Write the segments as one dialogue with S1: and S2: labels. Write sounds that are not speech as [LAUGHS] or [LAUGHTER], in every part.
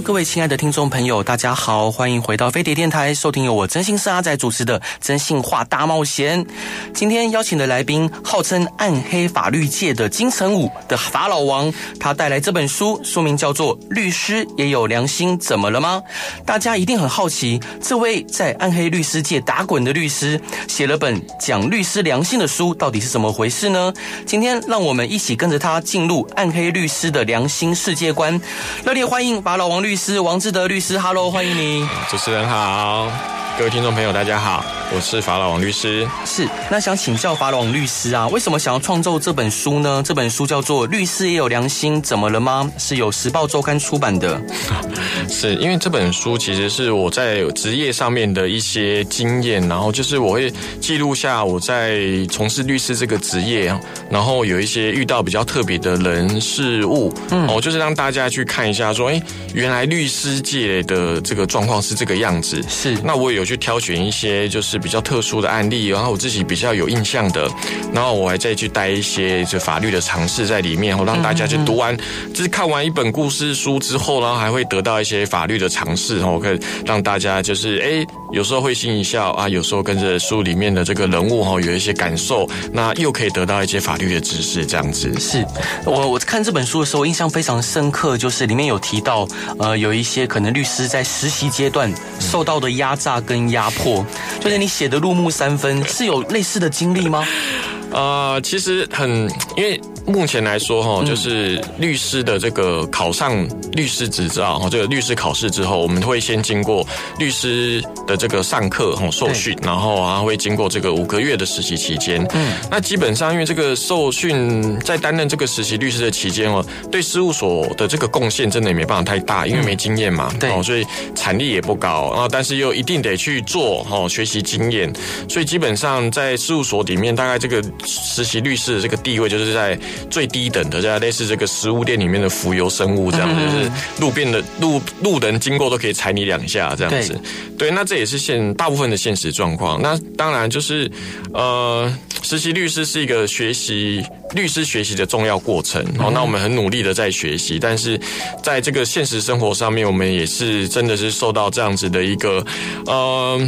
S1: 各位亲爱的听众朋友，大家好，欢迎回到飞碟电台，收听由我真心是阿仔主持的《真心话大冒险》。今天邀请的来宾，号称暗黑法律界的金城武的法老王，他带来这本书，书名叫做《律师也有良心，怎么了吗？》大家一定很好奇，这位在暗黑律师界打滚的律师，写了本讲律师良心的书，到底是怎么回事呢？今天让我们一起跟着他进入暗黑律师的良心世界观。热烈欢迎法老王律律师王志德律师，Hello，欢迎你。
S2: 主持人好，各位听众朋友，大家好。我是法老王律师，
S1: 是那想请教法老王律师啊，为什么想要创作这本书呢？这本书叫做《律师也有良心，怎么了吗？》是由时报周刊出版的。[LAUGHS]
S2: 是因为这本书其实是我在职业上面的一些经验，然后就是我会记录下我在从事律师这个职业，然后有一些遇到比较特别的人事物，嗯，哦，就是让大家去看一下，说，哎，原来律师界的这个状况是这个样子。
S1: 是，
S2: 那我也有去挑选一些，就是。比较特殊的案例，然后我自己比较有印象的，然后我还再去带一些就法律的尝试在里面，然后让大家去读完，就是看完一本故事书之后，然后还会得到一些法律的尝试，然后可以让大家就是哎，有时候会心一笑啊，有时候跟着书里面的这个人物哈有一些感受，那又可以得到一些法律的知识，这样子。
S1: 是我我看这本书的时候，印象非常深刻，就是里面有提到呃，有一些可能律师在实习阶段受到的压榨跟压迫，就是你。写的入木三分，是有类似的经历吗？[LAUGHS]
S2: 呃，其实很，因为。目前来说，哈，就是律师的这个考上律师执照，哈，这个律师考试之后，我们会先经过律师的这个上课，哈，受训，然后啊，会经过这个五个月的实习期间。嗯，那基本上，因为这个受训在担任这个实习律师的期间哦，对事务所的这个贡献真的也没办法太大，因为没经验嘛，对，所以产力也不高，然后但是又一定得去做，哈，学习经验，所以基本上在事务所里面，大概这个实习律师的这个地位就是在。最低等的，这样类似这个食物店里面的浮游生物这样子，就是路边的路路人经过都可以踩你两下这样子。对，对，那这也是现大部分的现实状况。那当然就是，呃，实习律师是一个学习律师学习的重要过程。哦，那我们很努力的在学习，但是在这个现实生活上面，我们也是真的是受到这样子的一个，呃。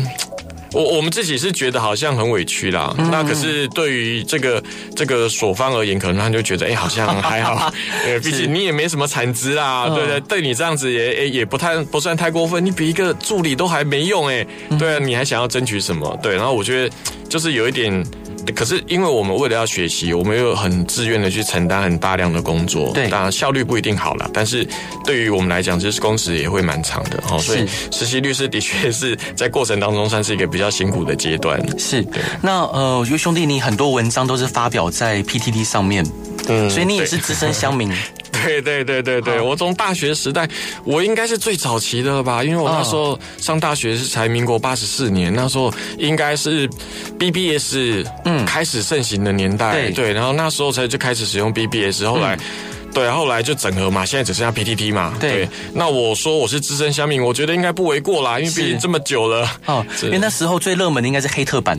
S2: 我我们自己是觉得好像很委屈啦，嗯、那可是对于这个这个所方而言，可能他就觉得哎、欸，好像还好，[LAUGHS] 呃，毕竟你也没什么产值啦，对对，对你这样子也也也不太不算太过分，你比一个助理都还没用哎，对啊，你还想要争取什么？对，然后我觉得就是有一点。可是，因为我们为了要学习，我们又很自愿的去承担很大量的工作，对，当然效率不一定好了，但是对于我们来讲，就是工时也会蛮长的哦。所以，实习律师的确是在过程当中算是一个比较辛苦的阶段。
S1: 是，对。那呃，我觉得兄弟，你很多文章都是发表在 PTT 上面，嗯，所以你也是资深乡民。[LAUGHS]
S2: 对对对对对，我从大学时代，我应该是最早期的了吧，因为我那时候上大学是才民国八十四年，那时候应该是 BBS 嗯。开始盛行的年代，对。对，然后那时候才就开始使用 BBS，后来对，后来就整合嘛，现在只剩下 PTT 嘛，对。那我说我是资深乡民，我觉得应该不为过啦，因为毕竟这么久了。
S1: 哦，[LAUGHS] 因为那时候最热门的应该是黑特版。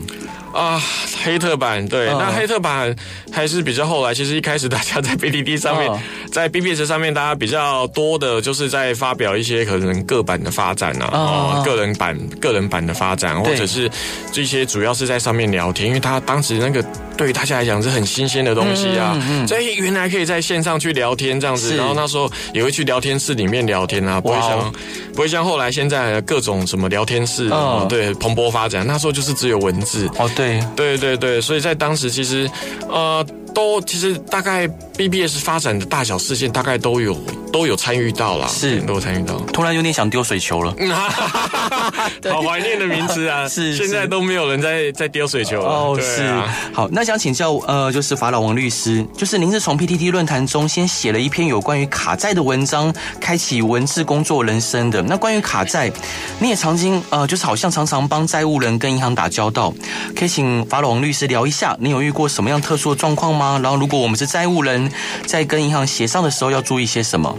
S2: 啊，黑特版对，那黑特版还是比较后来。其实一开始大家在 PTT 上面，在 BBS 上面，大家比较多的就是在发表一些可能个版的发展啊，哦，个人版、个人版的发展，或者是这些主要是在上面聊天，因为他当时那个对于大家来讲是很新鲜的东西啊，所以原来可以在线上去聊天这样子，然后那时候也会去聊天室里面聊天啊，不会像不会像后来现在各种什么聊天室，对，蓬勃发展，那时候就是只有文字。
S1: 哦，对。
S2: 对。对对对，所以在当时其实，呃，都其实大概 BBS 发展的大小事件大概都有都有参与到啦，
S1: 是
S2: 都有参与到。
S1: 突然有点想丢水球了，[LAUGHS]
S2: 好怀念的名字啊！[LAUGHS]
S1: 是，
S2: 现在都没有人在在丢水球了。
S1: 哦，是。好，那想请教呃，就是法老王律师，就是您是从 PTT 论坛中先写了一篇有关于卡债的文章，开启文字工作人生的。那关于卡债，你也曾经呃，就是好像常常帮债务人跟银行打交道，可以请法老王律师聊一下，你有遇过什么样特殊的状况吗？然后，如果我们是债务人，在跟银行协商的时候要注意些什么？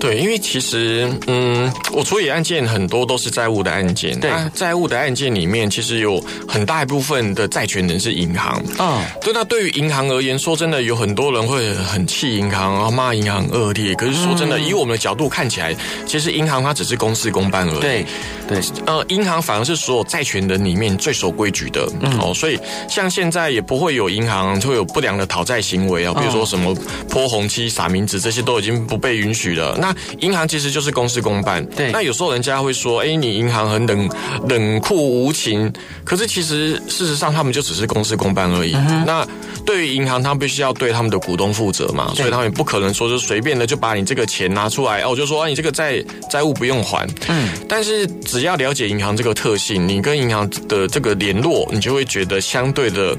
S2: 对，因为其实，嗯，我处理案件很多都是债务的案件。
S1: 对，
S2: 债务的案件里面，其实有很大一部分的债权人是银行。
S1: 嗯，
S2: 对。那对于银行而言，说真的，有很多人会很气银行，然后骂银行恶劣。可是说真的，嗯、以我们的角度看起来，其实银行它只是公事公办而已。
S1: 对，对。
S2: 呃，银行反而是所有债权人里面最守规矩的。嗯。哦，所以像现在也不会有银行会有不良的讨债行为啊，比如说什么泼红漆、撒名字，这些都已经不被允许了。那银行其实就是公事公办，
S1: 对。
S2: 那有时候人家会说，哎，你银行很冷冷酷无情，可是其实事实上他们就只是公事公办而已。嗯、那对于银行，他们必须要对他们的股东负责嘛，所以他们也不可能说就随便的就把你这个钱拿出来，哦，就说啊，你这个债债务不用还。嗯。但是只要了解银行这个特性，你跟银行的这个联络，你就会觉得相对的，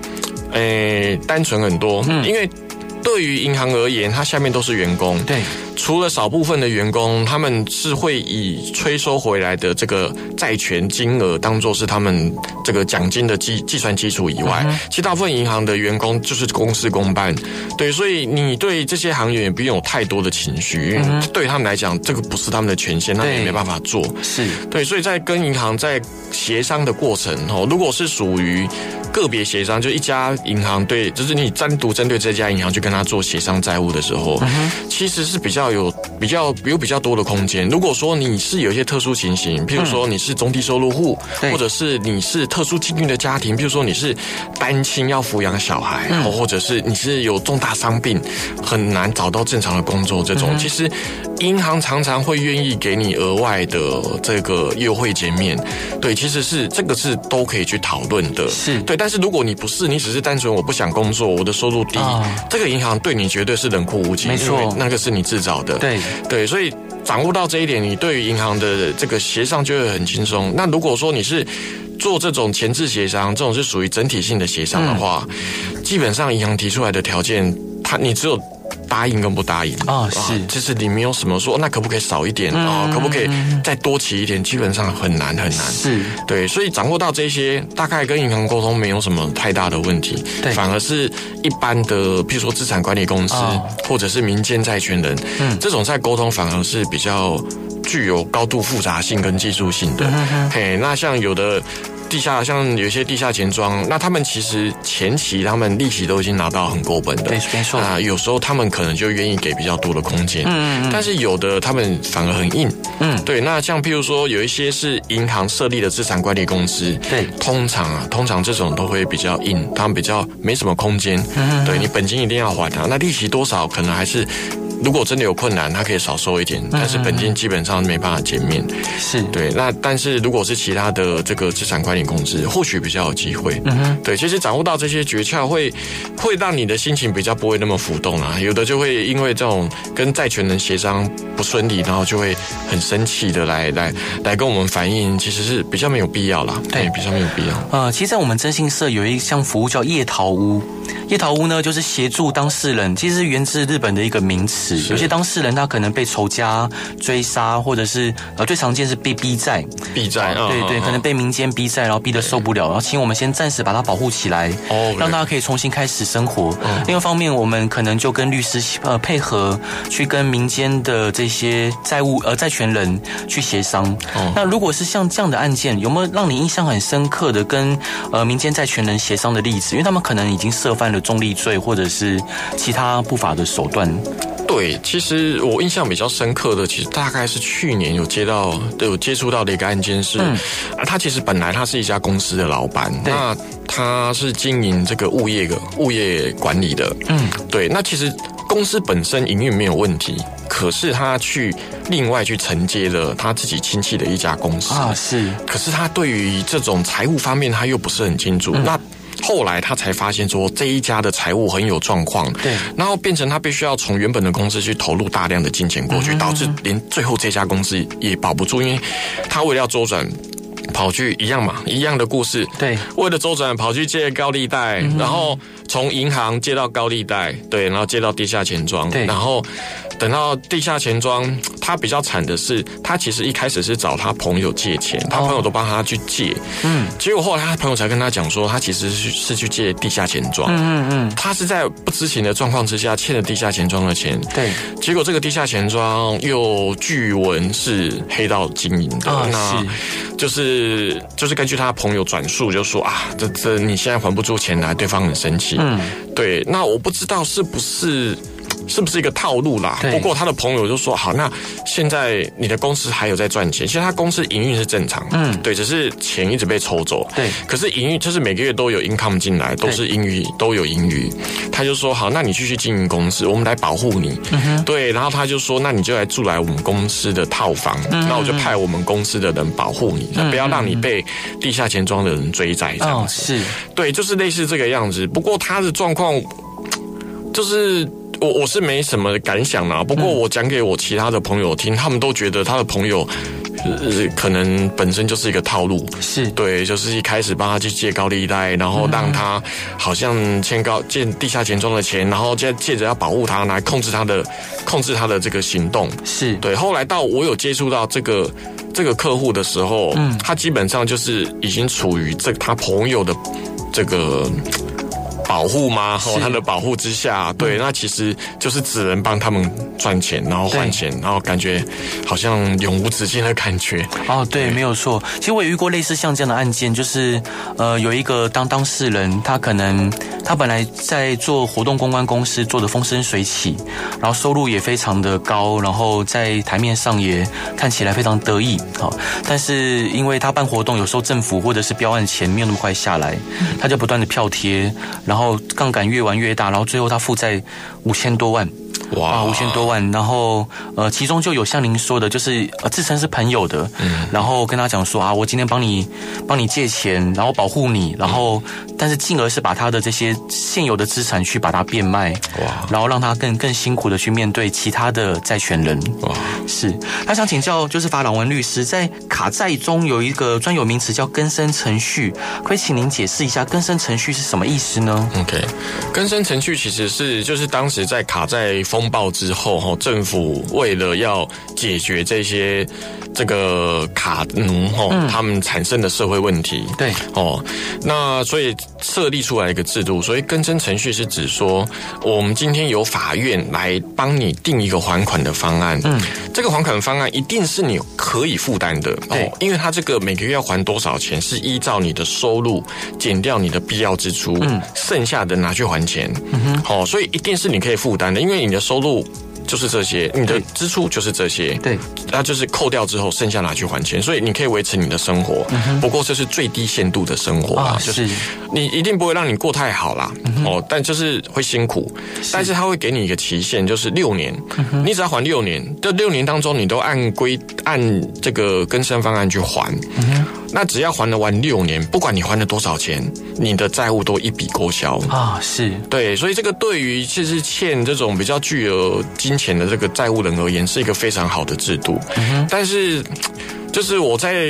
S2: 诶，单纯很多。嗯。因为对于银行而言，它下面都是员工。
S1: 对。
S2: 除了少部分的员工，他们是会以催收回来的这个债权金额当做是他们这个奖金的计计算基础以外，嗯、其实大部分银行的员工就是公事公办，对，所以你对这些行员也不用有太多的情绪，因为对他们来讲，这个不是他们的权限，他们也没办法做。
S1: 是。
S2: 对，所以在跟银行在协商的过程哦，如果是属于个别协商，就一家银行对，就是你单独针对这家银行去跟他做协商债务的时候，嗯、其实是比较。有比较有比较多的空间。如果说你是有一些特殊情形，譬如说你是中低收入户，或者是你是特殊境遇的家庭，譬如说你是单亲要抚养小孩，或者是你是有重大伤病，很难找到正常的工作，这种其实银行常常会愿意给你额外的这个优惠减免。对，其实是这个是都可以去讨论的。
S1: 是
S2: 对，但是如果你不是，你只是单纯我不想工作，我的收入低，这个银行对你绝对是冷酷无情，
S1: 没错，
S2: 那个是你自找的。
S1: 对
S2: 对，所以掌握到这一点，你对于银行的这个协商就会很轻松。那如果说你是做这种前置协商，这种是属于整体性的协商的话，嗯、基本上银行提出来的条件，它你只有。答应跟不答应
S1: 啊，是，
S2: 就是你没有什么说，那可不可以少一点啊？可不可以再多起一点？基本上很难很难。
S1: 是，
S2: 对，所以掌握到这些，大概跟银行沟通没有什么太大的问题。对，反而是一般的，譬如说资产管理公司或者是民间债权人，嗯，这种在沟通反而是比较具有高度复杂性跟技术性的。嘿，那像有的。地下像有些地下钱庄，那他们其实前期他们利息都已经拿到很够本的，
S1: 对，没错。
S2: 那有时候他们可能就愿意给比较多的空间，嗯，嗯，但是有的他们反而很硬，嗯，对。那像譬如说有一些是银行设立的资产管理公司，
S1: 对，
S2: 通常啊，通常这种都会比较硬，他们比较没什么空间，嗯，嗯，对，你本金一定要还啊，那利息多少可能还是。如果真的有困难，他可以少收一点，但是本金基本上没办法减免。
S1: 是
S2: 对，那但是如果是其他的这个资产管理公司，或许比较有机会。嗯哼，对，其实掌握到这些诀窍，会会让你的心情比较不会那么浮动啊。有的就会因为这种跟债权人协商不顺利，然后就会很生气的来来来跟我们反映，其实是比较没有必要啦。对，比较没有必要。
S1: 呃，其实在我们征信社有一项服务叫夜桃屋，夜桃屋呢就是协助当事人，其实是源自日本的一个名词。有些当事人他可能被仇家追杀，或者是呃最常见是被逼债，
S2: 逼债，
S1: 对对，可能被民间逼债，然后逼得受不了，然后请我们先暂时把他保护起来，哦，让大家可以重新开始生活。另外一方面，我们可能就跟律师呃配合，去跟民间的这些债务呃债权人去协商。那如果是像这样的案件，有没有让你印象很深刻的跟呃民间债权人协商的例子？因为他们可能已经涉犯了重利罪，或者是其他不法的手段。
S2: 对，其实我印象比较深刻的，其实大概是去年有接到、有接触到的一个案件是，啊、嗯，他其实本来他是一家公司的老板，那他是经营这个物业的物业管理的，嗯，对，那其实公司本身营运没有问题，可是他去另外去承接了他自己亲戚的一家公司。
S1: 啊，是，
S2: 可是他对于这种财务方面他又不是很清楚，嗯、那。后来他才发现说这一家的财务很有状况，
S1: 对，
S2: 然后变成他必须要从原本的公司去投入大量的金钱过去，导致连最后这家公司也保不住，因为他为了要周转。跑去一样嘛，一样的故事。
S1: 对，
S2: 为了周转，跑去借高利贷，嗯、然后从银行借到高利贷，对，然后借到地下钱庄，对，然后。等到地下钱庄，[TSK] 他比较惨的是，他其实一开始是找他朋友借钱，他朋友都帮他去借，嗯，结果后来他朋友才跟他讲说，他其实是是去借地下钱庄，嗯嗯嗯，他是在不知情的状况之下欠了地下钱庄的钱，对，结果这个地下钱庄又据闻是黑道经营的，哦、那就是就是根据他朋友转述，就说啊，这这你现在还不出钱来，对方很生气，嗯，对，那我不知道是不是。是不是一个套路啦？不过他的朋友就说：“好，那现在你的公司还有在赚钱，其实他公司营运是正常，嗯，对，只是钱一直被抽走，对。可是营运就是每个月都有 income 进来，都是盈余，都有盈余。他就说：好，那你继续经营公司，我们来保护你，嗯，对。然后他就说：那你就来住来我们公司的套房，嗯、那我就派我们公司的人保护你，嗯、不要让你被地下钱庄的人追债，这样子。哦、是对，就是类似这个样子。不过他的状况就是。我我是没什么感想啦，不过我讲给我其他的朋友听，他们都觉得他的朋友，呃，可能本身就是一个套路，是对，就是一开始帮他去借高利贷，然后让他好像欠高借地下钱庄的钱，然后借借着要保护他，来控制他的控制他的这个行动，是对。后来到我有接触到这个这个客户的时候，嗯，他基本上就是已经处于这他朋友的这个。保护吗？哦，他的保护之下，对，那其实就是只能帮他们赚钱，然后换钱，然后感觉好像永无止境的感觉。
S1: 哦，对，没有错。其实我也遇过类似像这样的案件，就是呃，有一个当当事人，他可能他本来在做活动公关公司，做的风生水起，然后收入也非常的高，然后在台面上也看起来非常得意。啊，但是因为他办活动，有时候政府或者是标案钱没有那么快下来，他就不断的票贴，然后。杠杆越玩越大，然后最后他负债五千多万。哇，五千多万，然后呃，其中就有像您说的，就是呃，自称是朋友的，嗯，然后跟他讲说啊，我今天帮你帮你借钱，然后保护你，然后但是进而是把他的这些现有的资产去把它变卖，哇，然后让他更更辛苦的去面对其他的债权人，哇，是。他想请教，就是法朗文律师，在卡债中有一个专有名词叫更生程序，可以请您解释一下更生程序是什么意思呢
S2: ？OK，更生程序其实是就是当时在卡债风。风暴之后，哈，政府为了要解决这些这个卡奴哈，他们产生的社会问题，对，哦，那所以设立出来一个制度，所以更生程序是指说，我们今天由法院来帮你定一个还款的方案，嗯，这个还款的方案一定是你可以负担的，哦，因为他这个每个月要还多少钱，是依照你的收入减掉你的必要支出，嗯，剩下的拿去还钱，嗯哼，好，所以一定是你可以负担的，因为你的。收入就是这些，你的支出就是这些，对，那就是扣掉之后剩下拿去还钱，所以你可以维持你的生活。不过这是最低限度的生活啊，就是你一定不会让你过太好啦，哦，但就是会辛苦，但是他会给你一个期限，就是六年，你只要还六年，这六年当中你都按规按这个更生方案去还。那只要还了完六年，不管你还了多少钱，你的债务都一笔勾销啊！是对，所以这个对于其实欠这种比较巨额金钱的这个债务人而言，是一个非常好的制度。嗯。但是，就是我在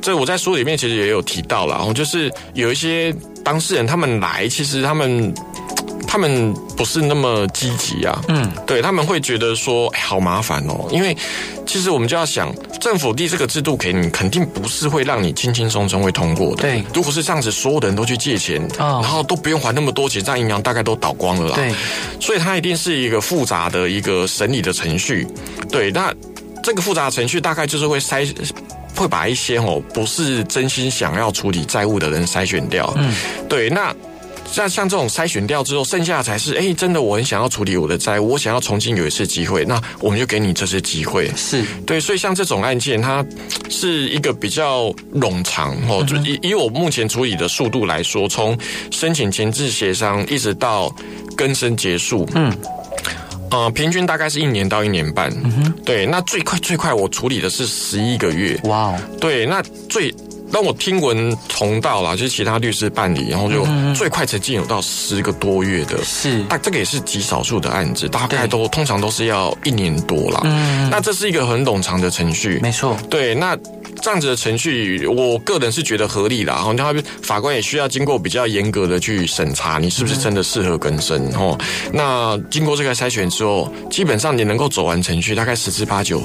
S2: 这我在书里面其实也有提到了，然后就是有一些当事人他们来，其实他们。他们不是那么积极啊，嗯，对，他们会觉得说，哎，好麻烦哦，因为其实我们就要想，政府递这个制度给你，肯定不是会让你轻轻松松会通过的。对，如果是这样子，所有的人都去借钱，哦，然后都不用还那么多钱，这样银行大概都倒光了啦。对，所以它一定是一个复杂的一个审理的程序。对，那这个复杂的程序大概就是会筛，会把一些哦不是真心想要处理债务的人筛选掉。嗯，对，那。像像这种筛选掉之后，剩下的才是哎，真的我很想要处理我的债务，我想要重新有一次机会，那我们就给你这次机会。是对，所以像这种案件，它是一个比较冗长哦。就以以我目前处理的速度来说，从申请前置协商一直到更生结束，嗯，呃，平均大概是一年到一年半。嗯哼，对，那最快最快我处理的是十一个月。哇哦，对，那最。当我听闻同道啦，就是其他律师办理，然后就最快曾经有到十个多月的，
S1: 是，
S2: 但这个也是极少数的案子，大概都通常都是要一年多啦。
S1: 嗯，
S2: 那这是一个很冗长的程序，
S1: 没错。
S2: 对，那这样子的程序，我个人是觉得合理的。然后他法官也需要经过比较严格的去审查，你是不是真的适合更生哦。那经过这个筛选之后，基本上你能够走完程序，大概十之八九。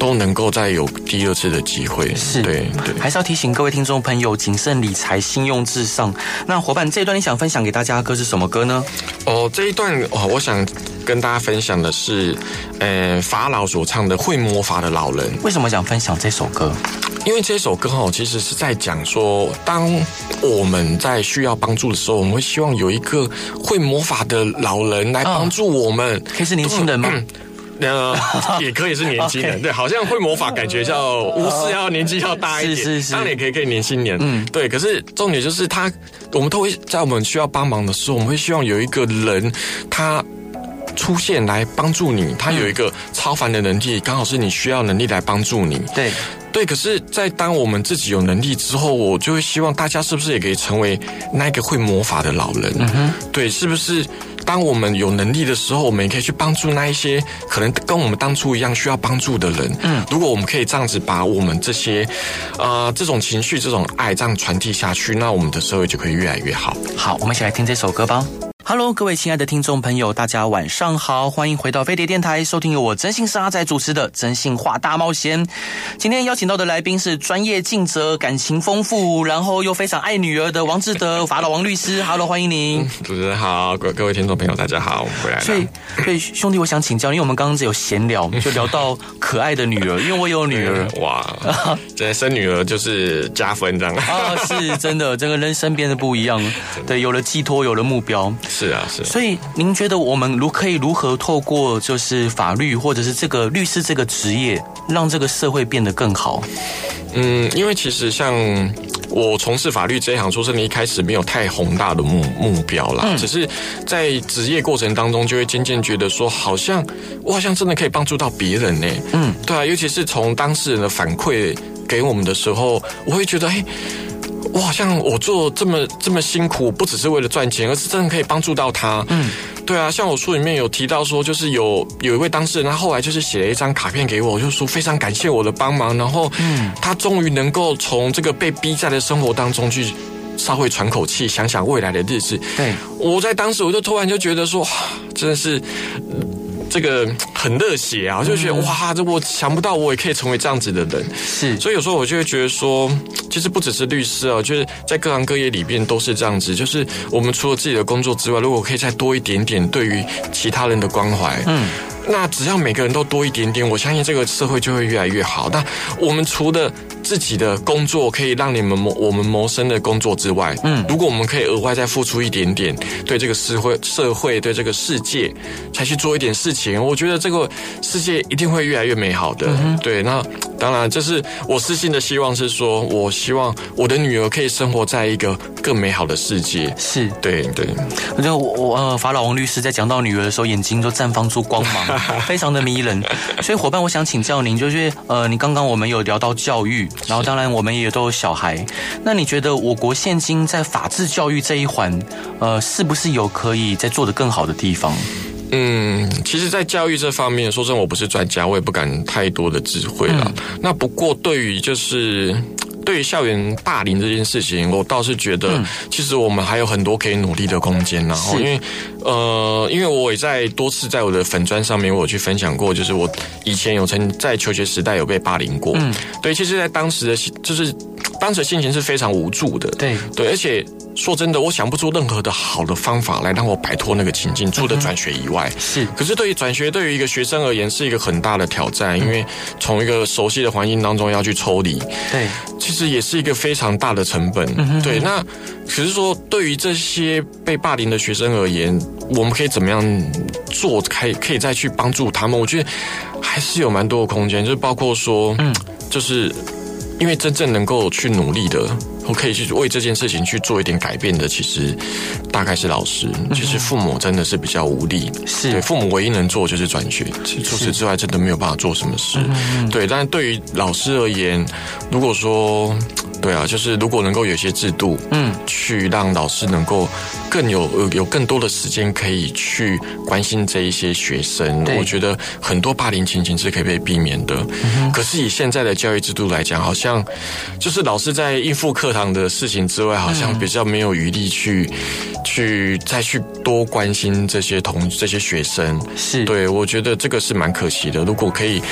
S2: 都能够再有第二次的机会，
S1: 是
S2: 对对，
S1: 还是要提醒各位听众朋友谨慎理财，信用至上。那伙伴，这一段你想分享给大家的歌是什么歌呢？
S2: 哦，这一段哦，我想跟大家分享的是，呃，法老所唱的《会魔法的老人》。
S1: 为什么想分享这首歌？
S2: 因为这首歌哦，其实是在讲说，当我们在需要帮助的时候，我们会希望有一个会魔法的老人来帮助我们。
S1: 哦、可以是年轻人吗？
S2: 呃，也可以是年轻人，okay. [LAUGHS] 对，好像会魔法，感觉叫巫师要年纪要大一点，[LAUGHS] 是是是，当然也可以可以年轻点，嗯，对。可是重点就是他，我们都会在我们需要帮忙的时候，我们会希望有一个人他出现来帮助你，他有一个超凡的能力，刚好是你需要能力来帮助你，
S1: 对
S2: 对。可是，在当我们自己有能力之后，我就会希望大家是不是也可以成为那个会魔法的老人？嗯哼，对，是不是？当我们有能力的时候，我们也可以去帮助那一些可能跟我们当初一样需要帮助的人。嗯，如果我们可以这样子把我们这些，呃，这种情绪、这种爱这样传递下去，那我们的社会就可以越来越好。
S1: 好，我们一起来听这首歌吧。Hello，各位亲爱的听众朋友，大家晚上好，欢迎回到飞碟电台，收听由我真心是阿仔主持的《真心话大冒险》。今天邀请到的来宾是专业尽责、感情丰富，然后又非常爱女儿的王志德法老王律师。Hello，欢迎您。
S2: 主持人好，各各位听众朋友，大家好，我们回来了。[LAUGHS]
S1: 所以，所以兄弟，我想请教，因为我们刚刚只有闲聊，就聊到可爱的女儿，因为我有女儿。[LAUGHS]
S2: 哇，这生女儿就是加分，这样
S1: 啊，[LAUGHS] 是真的，整个人生变得不一样，对，有了寄托，有了目标。
S2: 是啊，是啊。
S1: 所以您觉得我们如可以如何透过就是法律或者是这个律师这个职业，让这个社会变得更好？
S2: 嗯，因为其实像我从事法律这一行出身的，一开始没有太宏大的目目标啦，嗯，只是在职业过程当中，就会渐渐觉得说，好像我好像真的可以帮助到别人呢。嗯，对啊，尤其是从当事人的反馈给我们的时候，我会觉得，哎。我好像我做这么这么辛苦，不只是为了赚钱，而是真的可以帮助到他。嗯，对啊，像我书里面有提到说，就是有有一位当事人，他后来就是写了一张卡片给我，就说非常感谢我的帮忙，然后嗯，他终于能够从这个被逼在的生活当中去稍微喘口气，想想未来的日子。对，我在当时我就突然就觉得说，真的是。这个很热血啊，我就觉得哇，这我想不到我也可以成为这样子的人。是，所以有时候我就会觉得说，其实不只是律师啊，就是在各行各业里边都是这样子。就是我们除了自己的工作之外，如果可以再多一点点对于其他人的关怀，嗯，那只要每个人都多一点点，我相信这个社会就会越来越好。那我们除了自己的工作可以让你们谋我们谋生的工作之外，嗯，如果我们可以额外再付出一点点，对这个社会、社会对这个世界，才去做一点事情，我觉得这个世界一定会越来越美好的。嗯、对，那当然这是我私心的希望，是说我希望我的女儿可以生活在一个更美好的世界。是，对对。
S1: 我觉得我呃法老王律师在讲到女儿的时候，眼睛都绽放出光芒，[LAUGHS] 非常的迷人。所以伙伴，我想请教您，就是呃，你刚刚我们有聊到教育。然后，当然，我们也都有小孩。那你觉得我国现今在法治教育这一环，呃，是不是有可以再做得更好的地方？
S2: 嗯，其实，在教育这方面，说真的，我不是专家，我也不敢太多的智慧了。嗯。那不过，对于就是。对于校园霸凌这件事情，我倒是觉得，其实我们还有很多可以努力的空间。然后，因为呃，因为我也在多次在我的粉砖上面，我有去分享过，就是我以前有曾在求学时代有被霸凌过。嗯，对，其实，在当时的，就是当时的心情是非常无助的。对对，而且。说真的，我想不出任何的好的方法来让我摆脱那个情境，除了转学以外。是，可是对于转学，对于一个学生而言，是一个很大的挑战，因为从一个熟悉的环境当中要去抽离。对，其实也是一个非常大的成本。对，那可是说，对于这些被霸凌的学生而言，我们可以怎么样做，可可以再去帮助他们？我觉得还是有蛮多的空间，就是包括说，嗯，就是因为真正能够去努力的。我可以去为这件事情去做一点改变的，其实大概是老师。其实父母真的是比较无力，
S1: 是
S2: 对父母唯一能做就是转学，除此之外真的没有办法做什么事。对，但是对于老师而言，如果说。对啊，就是如果能够有些制度，嗯，去让老师能够更有有更多的时间可以去关心这一些学生，我觉得很多霸凌情形是可以被避免的。嗯、可是以现在的教育制度来讲，好像就是老师在应付课堂的事情之外，好像比较没有余力去、嗯、去再去多关心这些同这些学生。是，对，我觉得这个是蛮可惜的。如果可以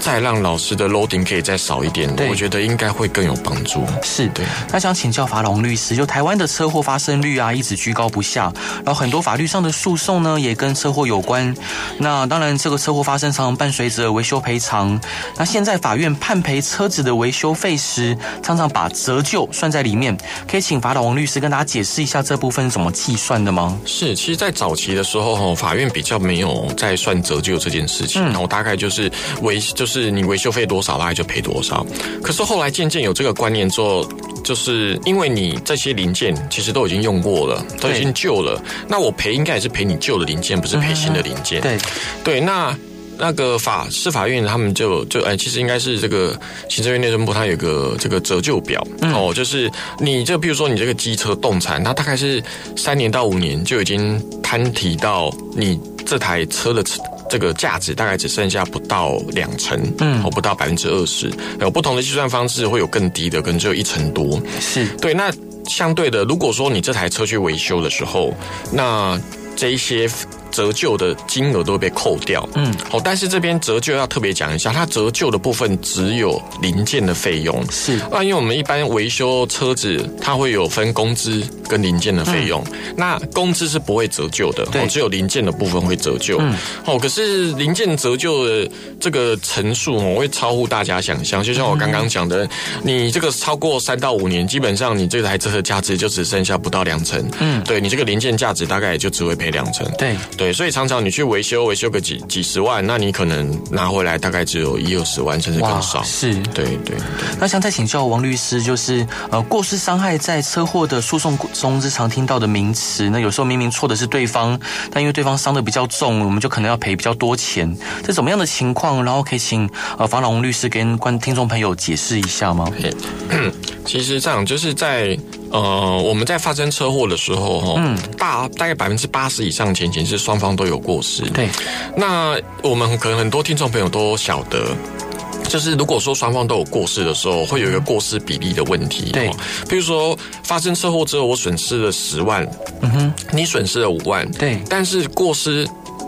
S2: 再让老师的 loading 可以再少一点，我觉得应该会更有帮助。
S1: 是对，那想请教法龙律师，就台湾的车祸发生率啊，一直居高不下，然后很多法律上的诉讼呢，也跟车祸有关。那当然，这个车祸发生常常伴随着维修赔偿。那现在法院判赔车子的维修费时，常常把折旧算在里面。可以请法老王律师跟大家解释一下这部分怎么计算的吗？
S2: 是，其实，在早期的时候，哈，法院比较没有在算折旧这件事情，然后大概就是维，就是你维修费多少，大概就赔多少。可是后来渐渐有这个观念之后，就是因为你这些零件其实都已经用过了，都已经旧了，那我赔应该也是赔你旧的零件，不是赔新的零件。对对，那那个法司法院他们就就哎，其实应该是这个行政院内政部，它有个这个折旧表哦，就是你这比如说你这个机车动产，它大概是三年到五年就已经摊提到你这台车的车。这个价值大概只剩下不到两成，嗯，哦不到百分之二十。有不同的计算方式，会有更低的，可能只有一成多。是对。那相对的，如果说你这台车去维修的时候，那这一些。折旧的金额都会被扣掉，嗯，好，但是这边折旧要特别讲一下，它折旧的部分只有零件的费用，是。那，因为我们一般维修车子，它会有分工资跟零件的费用，嗯、那工资是不会折旧的，对，只有零件的部分会折旧，嗯，哦，可是零件折旧的这个层数哦，会超乎大家想象，就像我刚刚讲的，你这个超过三到五年，基本上你这台车的价值就只剩下不到两成，嗯，对你这个零件价值大概也就只会赔两成，对。对，所以常常你去维修，维修个几几十万，那你可能拿回来大概只有一二十万，甚至更少。是，对对对。
S1: 那想再请教王律师，就是呃，过失伤害在车祸的诉讼中日常听到的名词，那有时候明明错的是对方，但因为对方伤的比较重，我们就可能要赔比较多钱。这怎么样的情况？然后可以请呃法龙律师跟观听众朋友解释一下吗？[COUGHS]
S2: 其实这样就是在。呃，我们在发生车祸的时候，哈，嗯，大大概百分之八十以上情形是双方都有过失。对，那我们可能很多听众朋友都晓得，就是如果说双方都有过失的时候，会有一个过失比例的问题。对，比如说发生车祸之后，我损失了十万，嗯哼，你损失了五万，对，但是过失。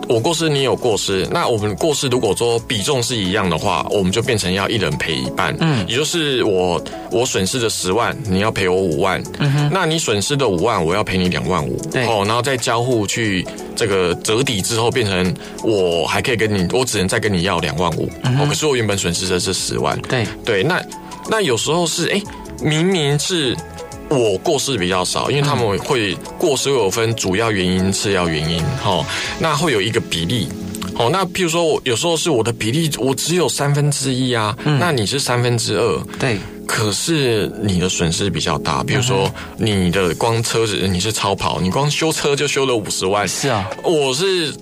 S2: 我过失，你有过失，那我们过失如果说比重是一样的话，我们就变成要一人赔一半。嗯，也就是我我损失的十万，你要赔我五万。嗯哼，那你损失的五万，我要赔你两万五。对，哦，然后再交互去这个折抵之后，变成我还可以跟你，我只能再跟你要两万五。嗯哼，哦，可是我原本损失的是十万。对对，那那有时候是哎，明明是。我过失比较少，因为他们会过失有分主要原因、次要原因，哦，那会有一个比例，哦，那譬如说我有时候是我的比例我只有三分之一啊，那你是三分之二，对，可是你的损失比较大，比如说你的光车子你是超跑，你光修车就修了五十万，是啊，我是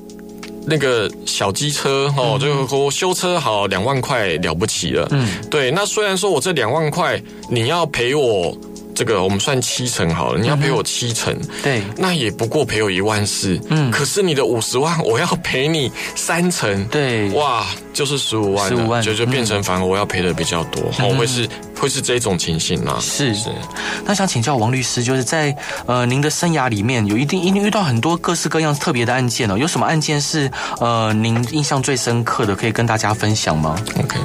S2: 那个小机车哦，就我修车好两万块了不起了，嗯，对，那虽然说我这两万块你要赔我。这个我们算七成好了，你要赔我七成，嗯，对，那也不过赔我一万四，嗯，可是你的五十万我要赔你三成，对，哇，就是十五万，十五万就就变成反而我要赔的比较多，嗯，会是会是这种情形吗？
S1: 是是，那想请教王律师，就是在呃您的生涯里面有一定一定遇到很多各式各样特别的案件哦，有什么案件是呃您印象最深刻的，可以跟大家分享吗
S2: ？OK。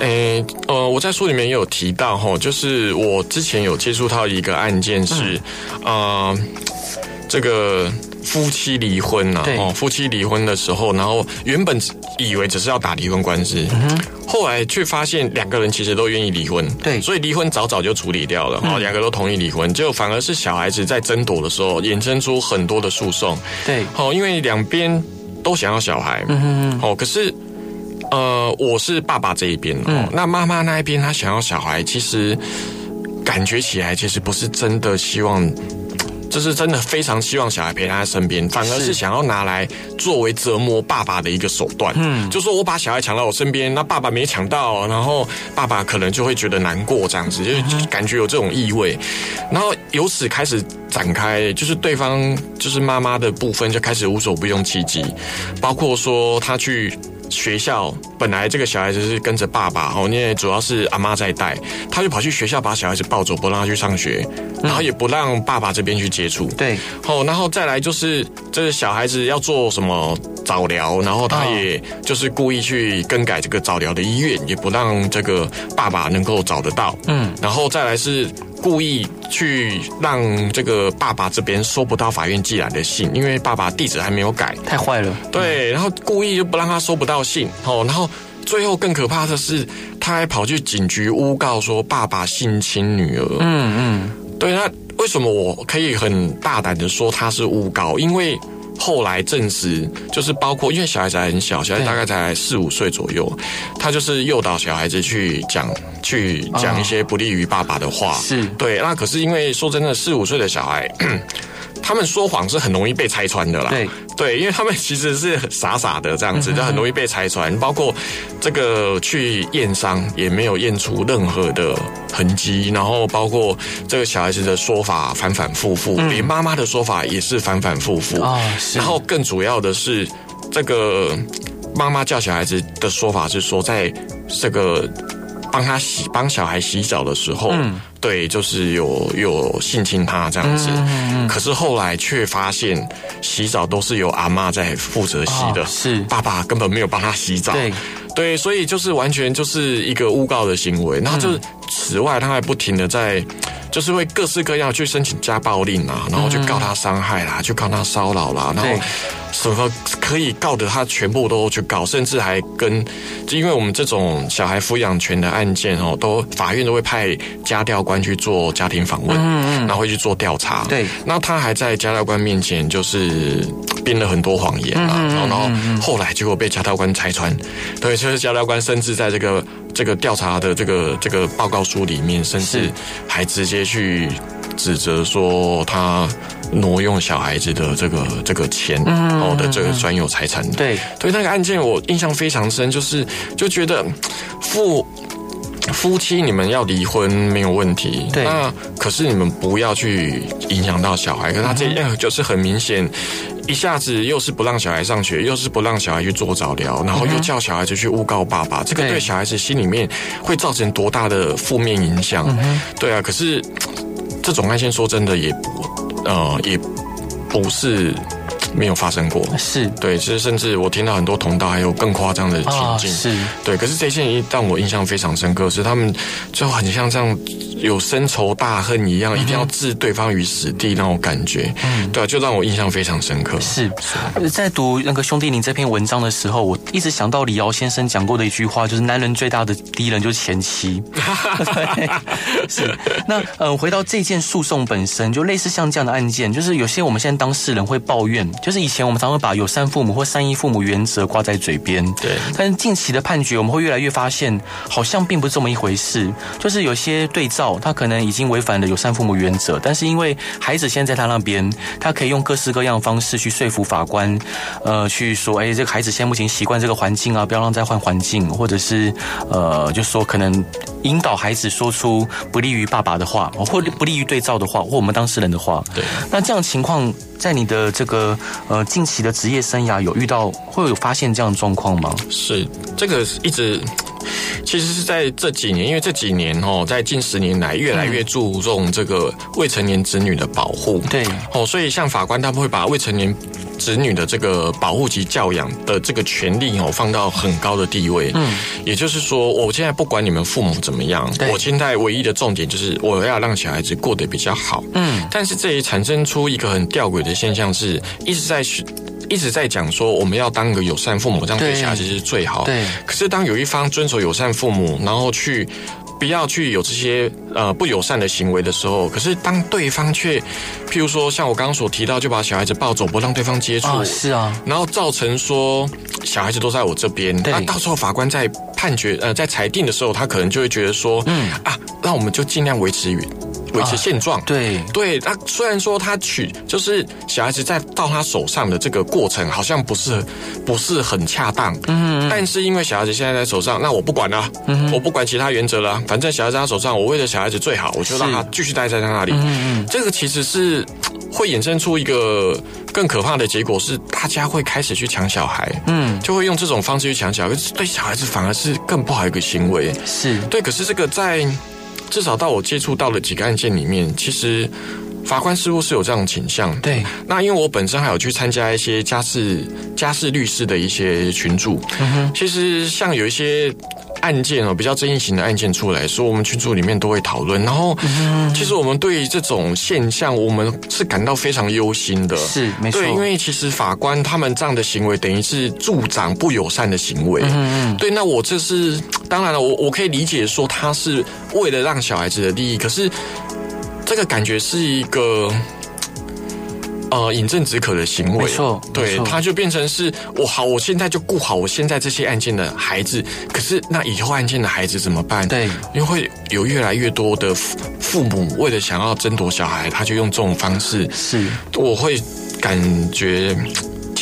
S2: 诶，呃，我在书里面也有提到哈，就是我之前有接触到一个案件是，呃，这个夫妻离婚呐，哦，夫妻离婚的时候，然后原本以为只是要打离婚官司，嗯、后来却发现两个人其实都愿意离婚，对，所以离婚早早就处理掉了，然后两个都同意离婚，就反而是小孩子在争夺的时候衍生出很多的诉讼，对，好，因为两边都想要小孩，嗯哼，哦，可是。呃，我是爸爸这一边哦，嗯、那妈妈那一边她想要小孩，其实感觉起来其实不是真的希望。就是真的非常希望小孩陪他在身边，反而是想要拿来作为折磨爸爸的一个手段。嗯，就说我把小孩抢到我身边，那爸爸没抢到，然后爸爸可能就会觉得难过，这样子就感觉有这种意味。然后由此开始展开，就是对方就是妈妈的部分就开始无所不用其极，包括说他去。学校本来这个小孩子是跟着爸爸哦，因为主要是阿妈在带，他就跑去学校把小孩子抱走，不让他去上学，然后也不让爸爸这边去接触。对，哦，然后再来就是这个小孩子要做什么早疗，然后他也就是故意去更改这个早疗的医院，也不让这个爸爸能够找得到。嗯，然后再来是。故意去让这个爸爸这边收不到法院寄来的信，因为爸爸地址还没有改，
S1: 太坏了。
S2: 对，然后故意就不让他收不到信，哦，然后最后更可怕的是，他还跑去警局诬告说爸爸性侵女儿。嗯嗯，对，那为什么我可以很大胆的说他是诬告？因为。后来证实，就是包括因为小孩子还很小，小孩大概才四五岁左右，他就是诱导小孩子去讲去讲一些不利于爸爸的话，是对。那可是因为说真的，四五岁的小孩。[CLEARS THROAT] 他们说谎是很容易被拆穿的啦，对对，因为他们其实是傻傻的这样子，就很容易被拆穿。包括这个去验伤也没有验出任何的痕迹，然后包括这个小孩子的说法反反复复，连妈妈的说法也是反反复复啊。然后更主要的是，这个妈妈叫小孩子的说法是说，在这个帮他洗帮小孩洗澡的时候。对，就是有有性侵他这样子，嗯、可是后来却发现洗澡都是由阿妈在负责洗的，哦、是爸爸根本没有帮他洗澡。对，对，所以就是完全就是一个诬告的行为。然后就是此外，他还不停的在，就是会各式各样去申请家暴令啊，然后去告他伤害啦，去告他骚扰啦，然后。什么可以告的，他全部都去告，甚至还跟，就因为我们这种小孩抚养权的案件哦，都法院都会派家调官去做家庭访问，嗯嗯，然后会去做调查，对，那他还在家调官面前就是编了很多谎言啊，然后然后后来结果被家调官拆穿，对，就是家调官甚至在这个这个调查的这个这个报告书里面，甚至还直接去指责说他。挪用小孩子的这个这个钱，哦的这个专有财产，对。对，那个案件我印象非常深，就是就觉得夫夫妻你们要离婚没有问题，对，那可是你们不要去影响到小孩，可是他这样就是很明显，一下子又是不让小孩上学，又是不让小孩去做早疗，然后又叫小孩子去诬告爸爸，这个对小孩子心里面会造成多大的负面影响？对啊，可是这种案件说真的也不。呃，也不是没有发生过，是对，其实甚至我听到很多同道还有更夸张的情境，哦、是对。可是这件一让我印象非常深刻，是他们就很像这样。有深仇大恨一样，一定要置对方于死地那种感觉，嗯，对啊，就让我印象非常深刻。是，
S1: 在读那个兄弟，您这篇文章的时候，我一直想到李敖先生讲过的一句话，就是男人最大的敌人就是前妻。[LAUGHS] 对，是。那呃，回到这件诉讼本身，就类似像这样的案件，就是有些我们现在当事人会抱怨，就是以前我们常会把友善父母或善意父母原则挂在嘴边，对。但是近期的判决，我们会越来越发现，好像并不是这么一回事，就是有些对照。他可能已经违反了友善父母原则，但是因为孩子现在在他那边，他可以用各式各样的方式去说服法官，呃，去说，哎，这个孩子现在目前习惯这个环境啊，不要让再换环境，或者是呃，就说可能引导孩子说出不利于爸爸的话，或不利于对照的话，或我们当事人的话。对，那这样情况在你的这个呃近期的职业生涯有遇到，会有发现这样的状况吗？
S2: 是，这个一直。其实是在这几年，因为这几年哦，在近十年来越来越注重这个未成年子女的保护，对哦，所以像法官他们会把未成年子女的这个保护及教养的这个权利哦放到很高的地位。嗯，也就是说，我现在不管你们父母怎么样，我现在唯一的重点就是我要让小孩子过得比较好。嗯，但是这也产生出一个很吊诡的现象，是一直在一直在讲说，我们要当个友善父母，这样对小孩子是最好。对。可是当有一方遵守友善父母，然后去不要去有这些呃不友善的行为的时候，可是当对方却，譬如说像我刚刚所提到，就把小孩子抱走，不让对方接触，
S1: 哦，是啊，
S2: 然后造成说小孩子都在我这边，那到时候法官在判决呃在裁定的时候，他可能就会觉得说，嗯啊，那我们就尽量维持于。维持现状，啊，对。对，他虽然说他取就是小孩子在到他手上的这个过程好像不是不是很恰当，嗯，但是因为小孩子现在在手上，那我不管了，嗯，我不管其他原则了，反正小孩子在他手上，我为了小孩子最好，我就让他继续待在他那里，嗯嗯，这个其实是会衍生出一个更可怕的结果，是大家会开始去抢小孩，嗯，就会用这种方式去抢小孩，对小孩子反而是更不好一个行为，是。对，可是这个在。至少到我接触到的几个案件里面，其实法官似乎是有这样倾向。对，那因为我本身还有去参加一些家事家事律师的一些群组，其实像有一些。案件哦，比较争议型的案件出来，所以我们群组里面都会讨论。然后，其实我们对于这种现象，我们是感到非常忧心的。是，没错。对，因为其实法官他们这样的行为，等于是助长不友善的行为。嗯嗯。对，那我这是当然了，我我可以理解说他是为了让小孩子的利益，可是这个感觉是一个。呃，饮鸩止渴的行为，没错，对，他就变成是我好，我现在就顾好我现在这些案件的孩子，可是那以后案件的孩子怎么办？对，因为会有越来越多的父母为了想要争夺小孩，他就用这种方式，是，我会感觉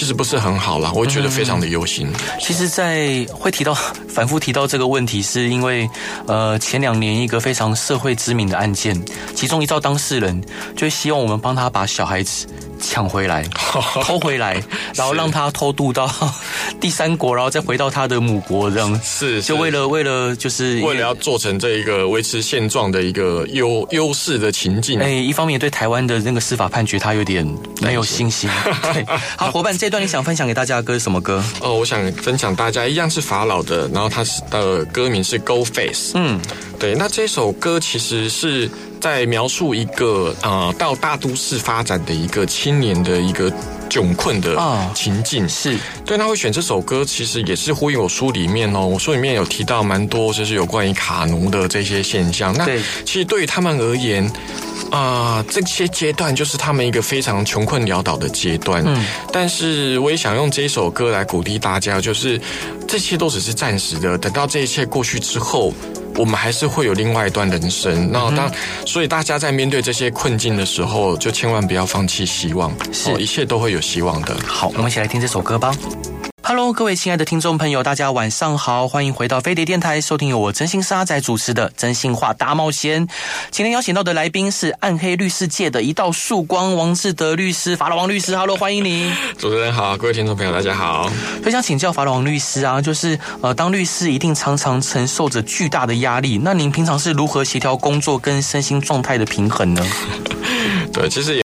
S2: 其实不是很好啦，我会觉得非常的忧心。嗯，
S1: 其实，在会提到反复提到这个问题，是因为呃，前两年一个非常社会知名的案件，其中一遭当事人就希望我们帮他把小孩子。抢回来，[LAUGHS] 偷回来，然后让他偷渡到第三国，然后再回到他的母国，这样是，是就为了为了就是
S2: 为了要做成这一个维持现状的一个优优势的情境。
S1: 哎，一方面对台湾的那个司法判决，他有点没有信心。[LAUGHS] 对，好，伙伴，这段你想分享给大家的歌是什么歌？
S2: 哦，我想分享大家一样是法老的，然后他的歌名是 Go Face。嗯，对，那这首歌其实是。在描述一个呃到大都市发展的一个青年的一个窘困的情境，是对。他会选这首歌，其实也是呼应我书里面哦。我书里面有提到蛮多，就是有关于卡奴的这些现象。那其实对于他们而言，啊、呃，这些阶段就是他们一个非常穷困潦倒的阶段。嗯，但是我也想用这首歌来鼓励大家，就是这些都只是暂时的，等到这一切过去之后。我们还是会有另外一段人生，那当所以大家在面对这些困境的时候，就千万不要放弃希望，是一切都会有希望的。
S1: 好，我们一起来听这首歌吧。Hello，各位亲爱的听众朋友，大家晚上好，欢迎回到飞碟电台，收听由我真心沙仔主持的《真心话大冒险》。今天邀请到的来宾是暗黑律师界的一道曙光，王志德律师，法老王律师。Hello，[LAUGHS] 欢迎你。
S2: 主持人好，各位听众朋友，大家好。
S1: 非常请教法老王律师啊，就是呃，当律师一定常常承受着巨大的压力，那您平常是如何协调工作跟身心状态的平衡呢？[LAUGHS]
S2: 对，其实也。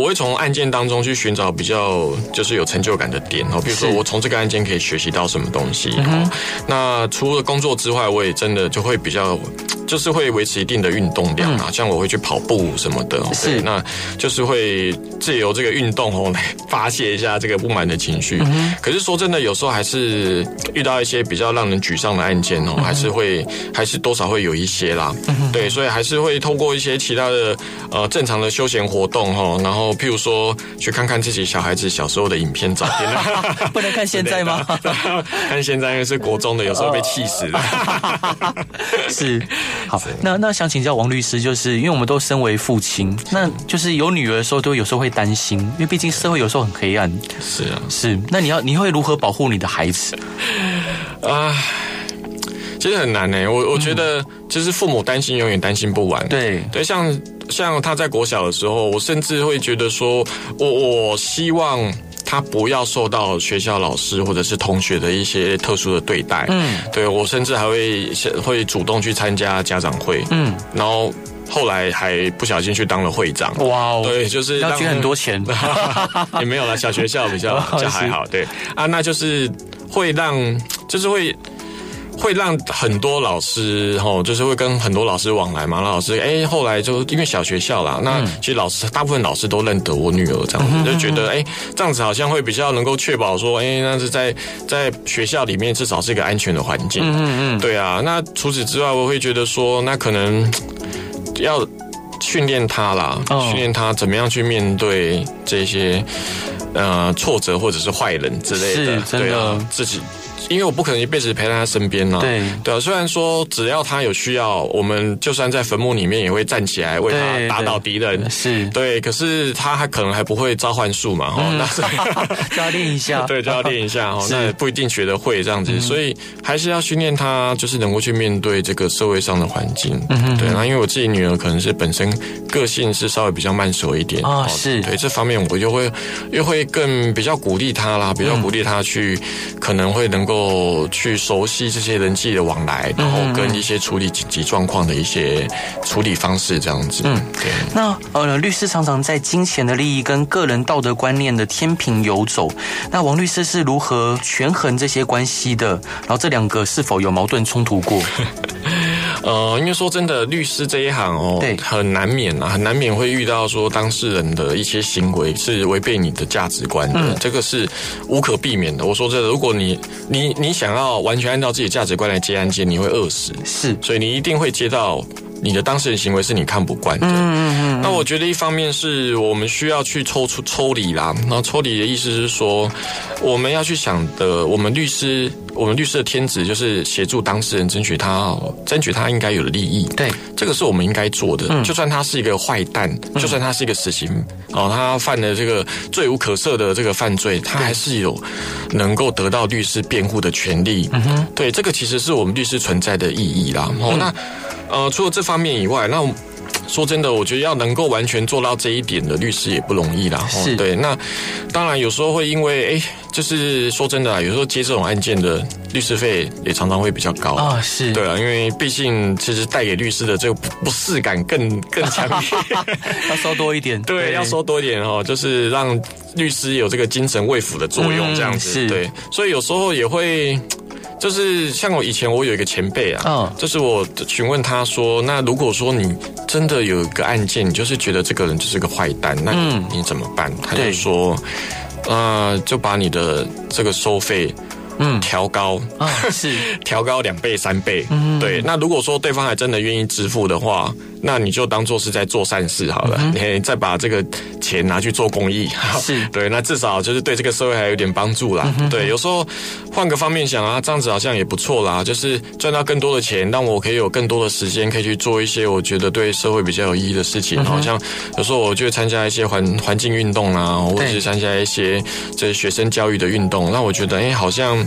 S2: 我会从案件当中去寻找比较就是有成就感的点哦，比如说我从这个案件可以学习到什么东西哦。那除了工作之外，我也真的就会比较。就是会维持一定的运动量啊，像我会去跑步什么的，是，那就是会借由这个运动哦来发泄一下这个不满的情绪。可是说真的，有时候还是遇到一些比较让人沮丧的案件哦，还是会还是多少会有一些啦。对，所以还是会通过一些其他的呃正常的休闲活动哈，然后譬如说去看看自己小孩子小时候的影片照片。[LAUGHS]
S1: 不能看现在吗？[LAUGHS]
S2: 看现在因为是国中的，有时候被气死了。[LAUGHS]
S1: 是。好，那那想请教王律师，就是因为我们都身为父亲，那就是有女儿的时候，都有时候会担心，因为毕竟社会有时候很黑暗。
S2: 是啊，
S1: 是。那你要你会如何保护你的孩子？
S2: 啊，其实很难呢。我我觉得，就是父母担心，永远担心不完。对对，像像他在国小的时候，我甚至会觉得说，我我希望。他不要受到学校老师或者是同学的一些特殊的对待。嗯，对，我甚至还会会主动去参加家长会。嗯，然后后来还不小心去当了会长。哇哦，对，就是
S1: 要捐很多钱，[LAUGHS]
S2: 也没有了。小学校比较 [LAUGHS] 比较还好。对啊，那就是会让，就是会。会让很多老师吼，就是会跟很多老师往来嘛。老师哎，后来就因为小学校啦，那其实老师大部分老师都认得我女儿这样子，就觉得哎，这样子好像会比较能够确保说，哎，那是在在学校里面至少是一个安全的环境。嗯嗯，对啊。那除此之外，我会觉得说，那可能要训练他啦，训练他怎么样去面对这些呃挫折或者是坏人之类的，对啊，自己。因为我不可能一辈子陪在他身边呢。对对啊，虽然说只要他有需要，我们就算在坟墓里面也会站起来为他打倒敌人。是，对。可是他还可能还不会召唤术嘛？哈，那是
S1: 就要练一下。[LAUGHS]
S2: 对，就要练一下哈。那也不一定学得会这样子，所以还是要训练他，就是能够去面对这个社会上的环境。嗯对。那因为我自己女儿可能是本身个性是稍微比较慢熟一点啊，是对这方面我就会又会更比较鼓励她啦，比较鼓励她去可能会能够。哦，去熟悉这些人际的往来，然后跟一些处理紧急状况的一些处理方式，这样子。嗯，对。
S1: 那呃，律师常常在金钱的利益跟个人道德观念的天平游走。那王律师是如何权衡这些关系的？然后这两个是否有矛盾冲突过？[LAUGHS]
S2: 呃，因为说真的，律师这一行哦，对，很难免啊，很难免会遇到说当事人的一些行为是违背你的价值观的，嗯、这个是无可避免的。我说真的，如果你你你想要完全按照自己的价值观来接案件，你会饿死。是，所以你一定会接到。你的当事人行为是你看不惯的，嗯嗯嗯。那我觉得一方面是我们需要去抽出抽离啦。那抽离的意思是说，我们要去想的，我们律师，我们律师的天职就是协助当事人争取他争取他应该有的利益。对，这个是我们应该做的。就算他是一个坏蛋，就算他是一个死刑哦，他犯了这个罪无可赦的这个犯罪，他还是有能够得到律师辩护的权利。嗯哼，对，这个其实是我们律师存在的意义啦。哦，那。呃，除了这方面以外，那说真的，我觉得要能够完全做到这一点的律师也不容易啦。是，对。那当然有时候会因为，哎，就是说真的啊，有时候接这种案件的律师费也常常会比较高啊。是，对啊，因为毕竟其实带给律师的这个不适感更更强烈，[LAUGHS]
S1: 要收多一点。
S2: 对，要收多一点哦，就是让律师有这个精神慰抚的作用，这样子。对，所以有时候也会。就是像我以前，我有一个前辈啊，嗯，就是我询问他说，那如果说你真的有一个案件，你就是觉得这个人就是个坏蛋，那你你怎么办？他就说，呃，就把你的这个收费。嗯，调高啊，是 [LAUGHS] 调高两倍三倍，嗯，对。那如果说对方还真的愿意支付的话，那你就当做是在做善事好了，你、嗯、再把这个钱拿去做公益，[LAUGHS] 是 [LAUGHS] 对。那至少就是对这个社会还有点帮助啦。嗯、对，有时候换个方面想啊，这样子好像也不错啦，就是赚到更多的钱，让我可以有更多的时间可以去做一些我觉得对社会比较有意义的事情。好、嗯、像有时候我就会参加一些环环境运动啊，或者是参加一些这学生教育的运动，那我觉得哎、欸，好像。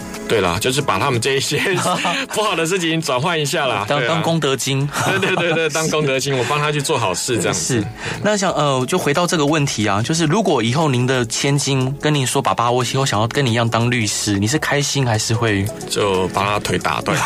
S2: 对啦，就是把他们这一些 [LAUGHS] 不好的事情转换一下啦，
S1: 当当功德金。
S2: 对对对对，[LAUGHS] 当功德金，我帮他去做好事，这样子。是。
S1: 那想呃，就回到这个问题啊，就是如果以后您的千金跟您说，爸爸，我以后想要跟你一样当律师，你是开心还是会
S2: 就把他腿打断？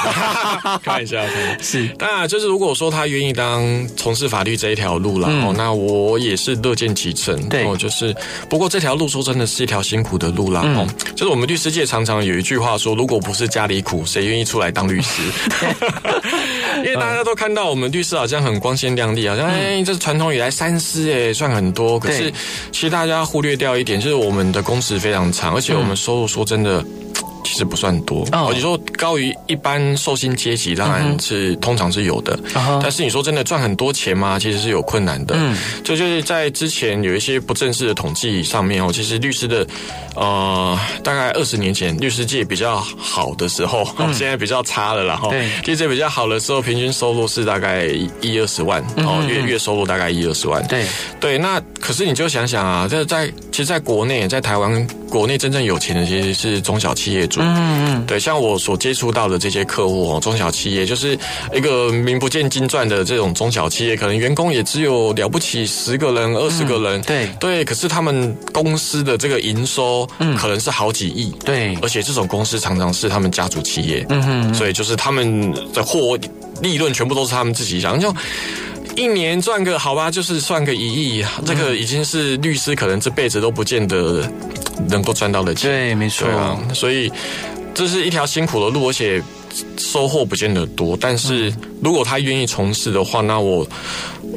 S2: 看一下，是。当然，就是如果说他愿意当从事法律这一条路了，哦，那我也是乐见其成。对，就是不过这条路说真的是一条辛苦的路啦。哦，就是我们律师界常常有一句话说。如果不是家里苦，谁愿意出来当律师？[LAUGHS] 因为大家都看到我们律师好像很光鲜亮丽，好像哎，这是传统以来三师哎，算很多。可是其实大家忽略掉一点，就是我们的工时非常长，而且我们收入说真的。其实不算多哦。你说高于一般受薪阶级，当然是、嗯、通常是有的。uh 但是你说真的赚很多钱吗？其实是有困难的。嗯，就就是在之前有一些不正式的统计上面哦，其实律师的呃，大概二十年前律师界比较好的时候，嗯、现在比较差了啦。哈对，其实比较好的时候，平均收入是大概一二十万哦，月月收入大概一二十万。对对，那可是你就想想啊，这在其实在国内，在台湾国内真正有钱的其实是中小企业主。嗯嗯，对，像我所接触到的这些客户哦，中小企业就是一个名不见经传的这种中小企业，可能员工也只有了不起十个人、二十个人，对。对，可是他们公司的这个营收，嗯，可能是好几亿，对，而且这种公司常常是他们家族企业，嗯哼，所以就是他们的货利润全部都是他们自己想，就一年赚个好吧，就是算个一亿，这个已经是律师可能这辈子都不见得。能够赚到的钱，
S1: 对，没错，
S2: 啊，所以这是一条辛苦的路，而且收获不见得多，但是如果他愿意从事的话，那我。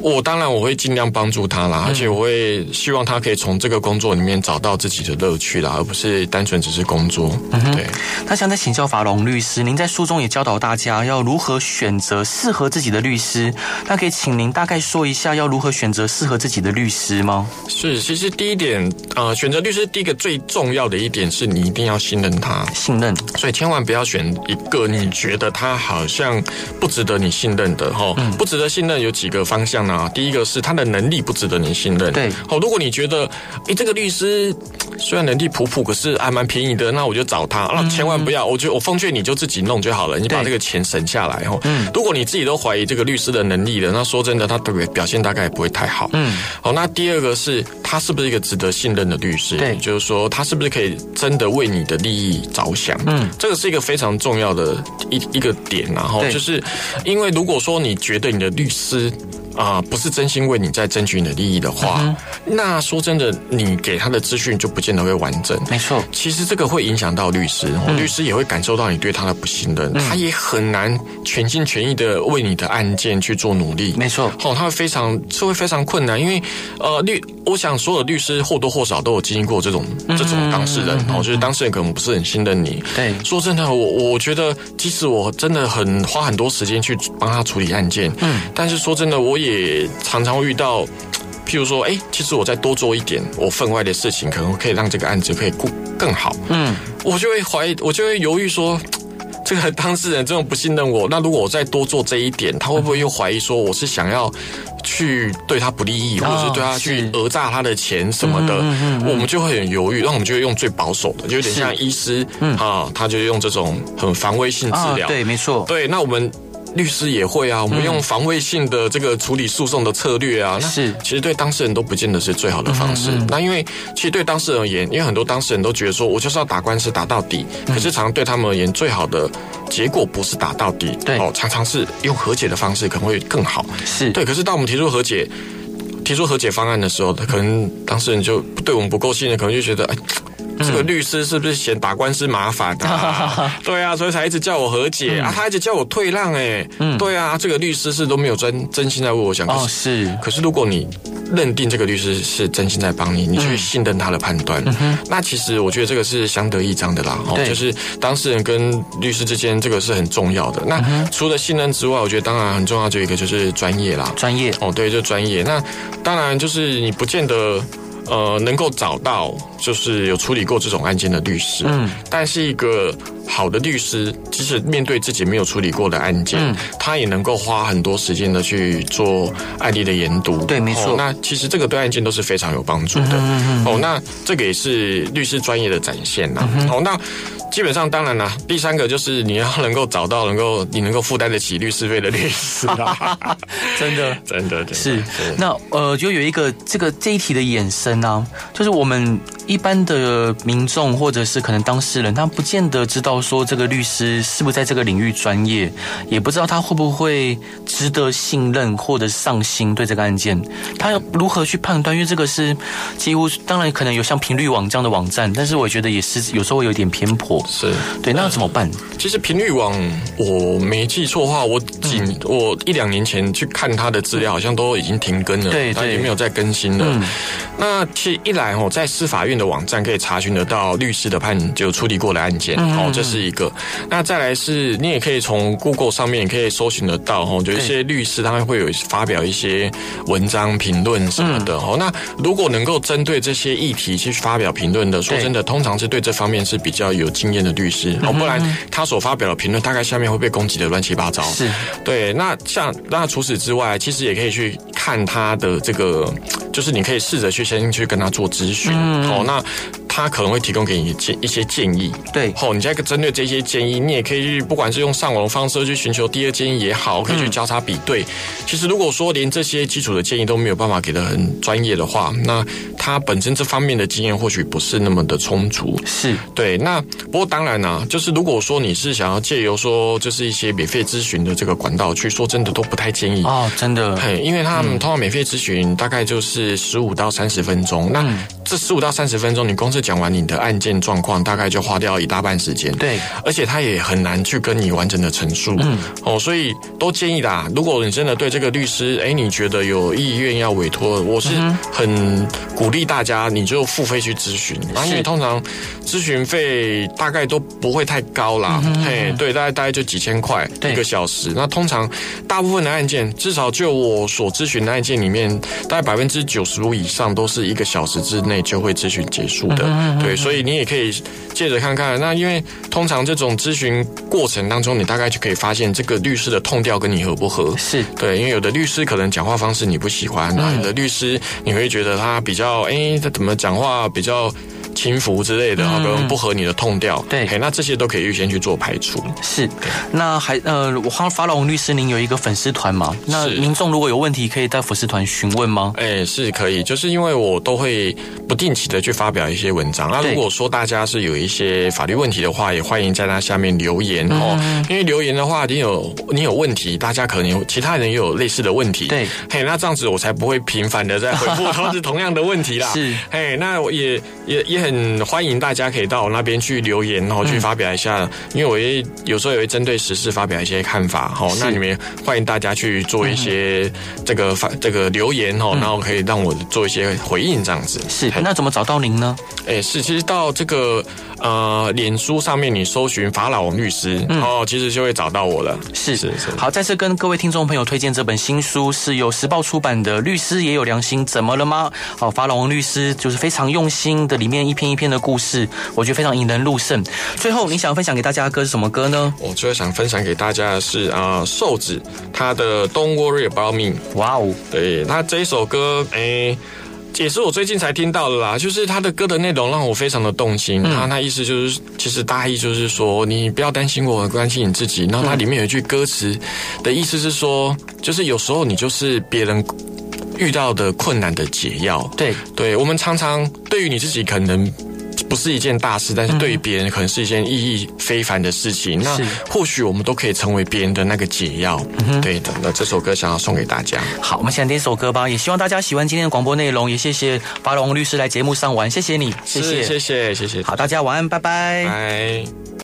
S2: 我当然我会尽量帮助他啦，而且我会希望他可以从这个工作里面找到自己的乐趣啦，而不是单纯只是工作。嗯。
S1: 那想再请教法龙律师，您在书中也教导大家要如何选择适合自己的律师，那可以请您大概说一下要如何选择适合自己的律师吗？
S2: 是，其实第一点，呃，选择律师第一个最重要的一点是你一定要信任他，
S1: 信任，
S2: 所以千万不要选一个你觉得他好像不值得你信任的哈，不值得信任有几个方向。啊，第一个是他的能力不值得你信任。
S1: 对，
S2: 好，如果你觉得，诶，这个律师虽然能力普普，可是还蛮便宜的，那我就找他。那千万不要，我觉得我奉劝你就自己弄就好了，你把这个钱省下来。哦，嗯，如果你自己都怀疑这个律师的能力了，那说真的，他对表现大概也不会太好。嗯，好，那第二个是他是不是一个值得信任的律师？
S1: 对，
S2: 就是说他是不是可以真的为你的利益着想？嗯，这个是一个非常重要的一一个点。然后就是因为如果说你觉得你的律师。啊、呃，不是真心为你在争取你的利益的话，嗯、那说真的，你给他的资讯就不见得会完整。
S1: 没错，
S2: 其实这个会影响到律师，嗯、律师也会感受到你对他的不信任，嗯、他也很难全心全意的为你的案件去做努力。
S1: 没错，
S2: 哦，他会非常，是会非常困难，因为呃，律，我想所有律师或多或少都有经历过这种这种当事人，哦、嗯，就是当事人可能不是很信任你。
S1: 对，
S2: 说真的，我我觉得，即使我真的很花很多时间去帮他处理案件，嗯，但是说真的，我也。常常会遇到，譬如说，哎，其实我再多做一点我分外的事情，可能可以让这个案子可以更更好。嗯，我就会怀疑，我就会犹豫说，这个当事人这种不信任我，那如果我再多做这一点，他会不会又怀疑说我是想要去对他不利益，或者是对他去讹诈他的钱什么的？我们就会很犹豫，那我们就会用最保守的，就有点像医师啊，他就用这种很防卫性治疗。
S1: 对，没错。
S2: 对，那我们。律师也会啊，我们用防卫性的这个处理诉讼的策略啊，那是其实对当事人都不见得是最好的方式。那因为其实对当事人而言，因为很多当事人都觉得说我就是要打官司打到底，可是常常对他们而言，最好的结果不是打到底，对哦，常常是用和解的方式可能会更好。
S1: 是对，
S2: 可是当我们提出和解、提出和解方案的时候，他可能当事人就对我们不够信任，可能就觉得哎。这个律师是不是嫌打官司麻烦啊？[LAUGHS] 对啊，所以才一直叫我和解啊，他一直叫我退让哎。嗯，对啊，这个律师是都没有真真心在为我想。
S1: 哦，是。
S2: 可是如果你认定这个律师是真心在帮你，你去信任他的判断，那其实我觉得这个是相得益彰的啦。哦，就是当事人跟律师之间这个是很重要的。那除了信任之外，我觉得当然很重要就一个就是专业啦。
S1: 专业
S2: 哦，对，就专业。那当然就是你不见得。呃，能够找到就是有处理过这种案件的律师，嗯，但是一个好的律师，即使面对自己没有处理过的案件，嗯，他也能够花很多时间的去做案例的研读，
S1: 对，没错。
S2: 那其实这个对案件都是非常有帮助的，嗯嗯。哦，那这个也是律师专业的展现呐。哦，那。基本上，当然啦。第三个就是你要能够找到能够你能够负担得起律师费的律师啊。[LAUGHS]
S1: 真的，
S2: 真的，真的
S1: 是。是那呃，就有一个这个这一题的衍生啊，就是我们一般的民众或者是可能当事人，他不见得知道说这个律师是不是在这个领域专业，也不知道他会不会值得信任或者上心对这个案件，他要如何去判断？因为这个是几乎当然可能有像频率网这样的网站，但是我觉得也是有时候会有点偏颇。
S2: 是
S1: 对，那怎么办？
S2: 其实频率网，我没记错的话，我几、我一两年前去看他的资料，好像都已经停更了，对，他也没有再更新了。那其实一来哦，在司法院的网站可以查询得到律师的判就处理过的案件，哦、嗯，这是一个。那再来是，你也可以从 Google 上面也可以搜寻得到，哦，就一些律师他们会有发表一些文章评论什么的，哦、嗯。那如果能够针对这些议题去发表评论的，说真的，通常是对这方面是比较有经验的律师，哦，不然他所发表的评论大概下面会被攻击的乱七八糟。是对。那像那除此之外，其实也可以去看他的这个，就是你可以试着去先去跟他做咨询。哦，那。他可能会提供给你建一些建议，
S1: 对，
S2: 好，你再针对这些建议，你也可以去，不管是用上网的方式去寻求第二建议也好，可以去交叉比对。嗯、其实如果说连这些基础的建议都没有办法给的很专业的话，那他本身这方面的经验或许不是那么的充足。
S1: 是
S2: 对。那不过当然呢、啊，就是如果说你是想要借由说就是一些免费咨询的这个管道去说，真的都不太建议
S1: 哦，真的，
S2: 嘿，因为他们通常免费咨询大概就是十五到三十分钟，嗯、那。这十五到三十分钟，你光是讲完你的案件状况，大概就花掉一大半时间。
S1: 对，
S2: 而且他也很难去跟你完整的陈述。嗯，哦，所以都建议啦，如果你真的对这个律师，哎，你觉得有意愿要委托，我是很鼓励大家，你就付费去咨询，因为通常咨询费大概都不会太高啦。嘿，对，大概大概就几千块一个小时。那通常大部分的案件，至少就我所咨询的案件里面，大概百分之九十五以上都是一个小时之内就会咨询结束的。对，所以你也可以借着看看。那因为通常这种咨询过程当中，你大概就可以发现这个律师的 tone 调跟你合不合。
S1: 是
S2: 对，因为有的律师可能讲话方式你不喜欢，那有的律师你会觉得他比较，哎，他怎么讲话比较。轻浮之类的，可能不合你的 tone 调，
S1: 对，
S2: 那这些都可以预先去做排除。
S1: 是，那还呃，我法老王律师，您有一个粉丝团吗？那民众如果有问题，可以在粉丝团询问吗？
S2: 哎，是可以，就是因为我都会不定期的去发表一些文章。那如果说大家是有一些法律问题的话，也欢迎在那下面留言哦。因为留言的话，你有你有问题，大家可能有其他人也有类似的问题，
S1: 对，
S2: 嘿，那这样子我才不会频繁的在回复 [LAUGHS] 都是同样的问题啦。
S1: 是，
S2: 嘿，那我也也也很。嗯，欢迎大家可以到我那边去留言，然后去发表一下，嗯、因为我也有时候也会针对时事发表一些看法，哈。那你们欢迎大家去做一些这个发、嗯、这个留言，哈，然后可以让我做一些回应，这样子。
S1: 是，那怎么找到您呢？
S2: 哎，是，其实到这个呃，脸书上面你搜寻法老王律师，嗯、哦，其实就会找到我了。
S1: 是是是。好，再次跟各位听众朋友推荐这本新书，是由时报出版的《律师也有良心，怎么了吗？》好，法老王律师就是非常用心的，里面一篇一篇的故事，我觉得非常引人入胜。最后，你想分享给大家的歌是什么歌呢？
S2: 我最后想分享给大家的是啊，瘦子他的《Don't Worry About Me》。
S1: 哇哦，
S2: 对，那这一首歌，哎。也是我最近才听到的啦，就是他的歌的内容让我非常的动心。他那意思就是，其实大意就是说，你不要担心我，关心你自己。然后他里面有一句歌词的意思是说，就是有时候你就是别人遇到的困难的解药。
S1: 对，
S2: 对我们常常对于你自己可能。不是一件大事，但是对于别人可能是一件意义非凡的事情。嗯、那或许我们都可以成为别人的那个解药。嗯、对的，那这首歌想要送给大家。
S1: 好，我们先来听首歌吧。也希望大家喜欢今天的广播内容。也谢谢法龙律师来节目上玩，谢谢你，谢谢，
S2: 谢谢，谢谢。
S1: 好，大家晚安，拜拜，
S2: 拜。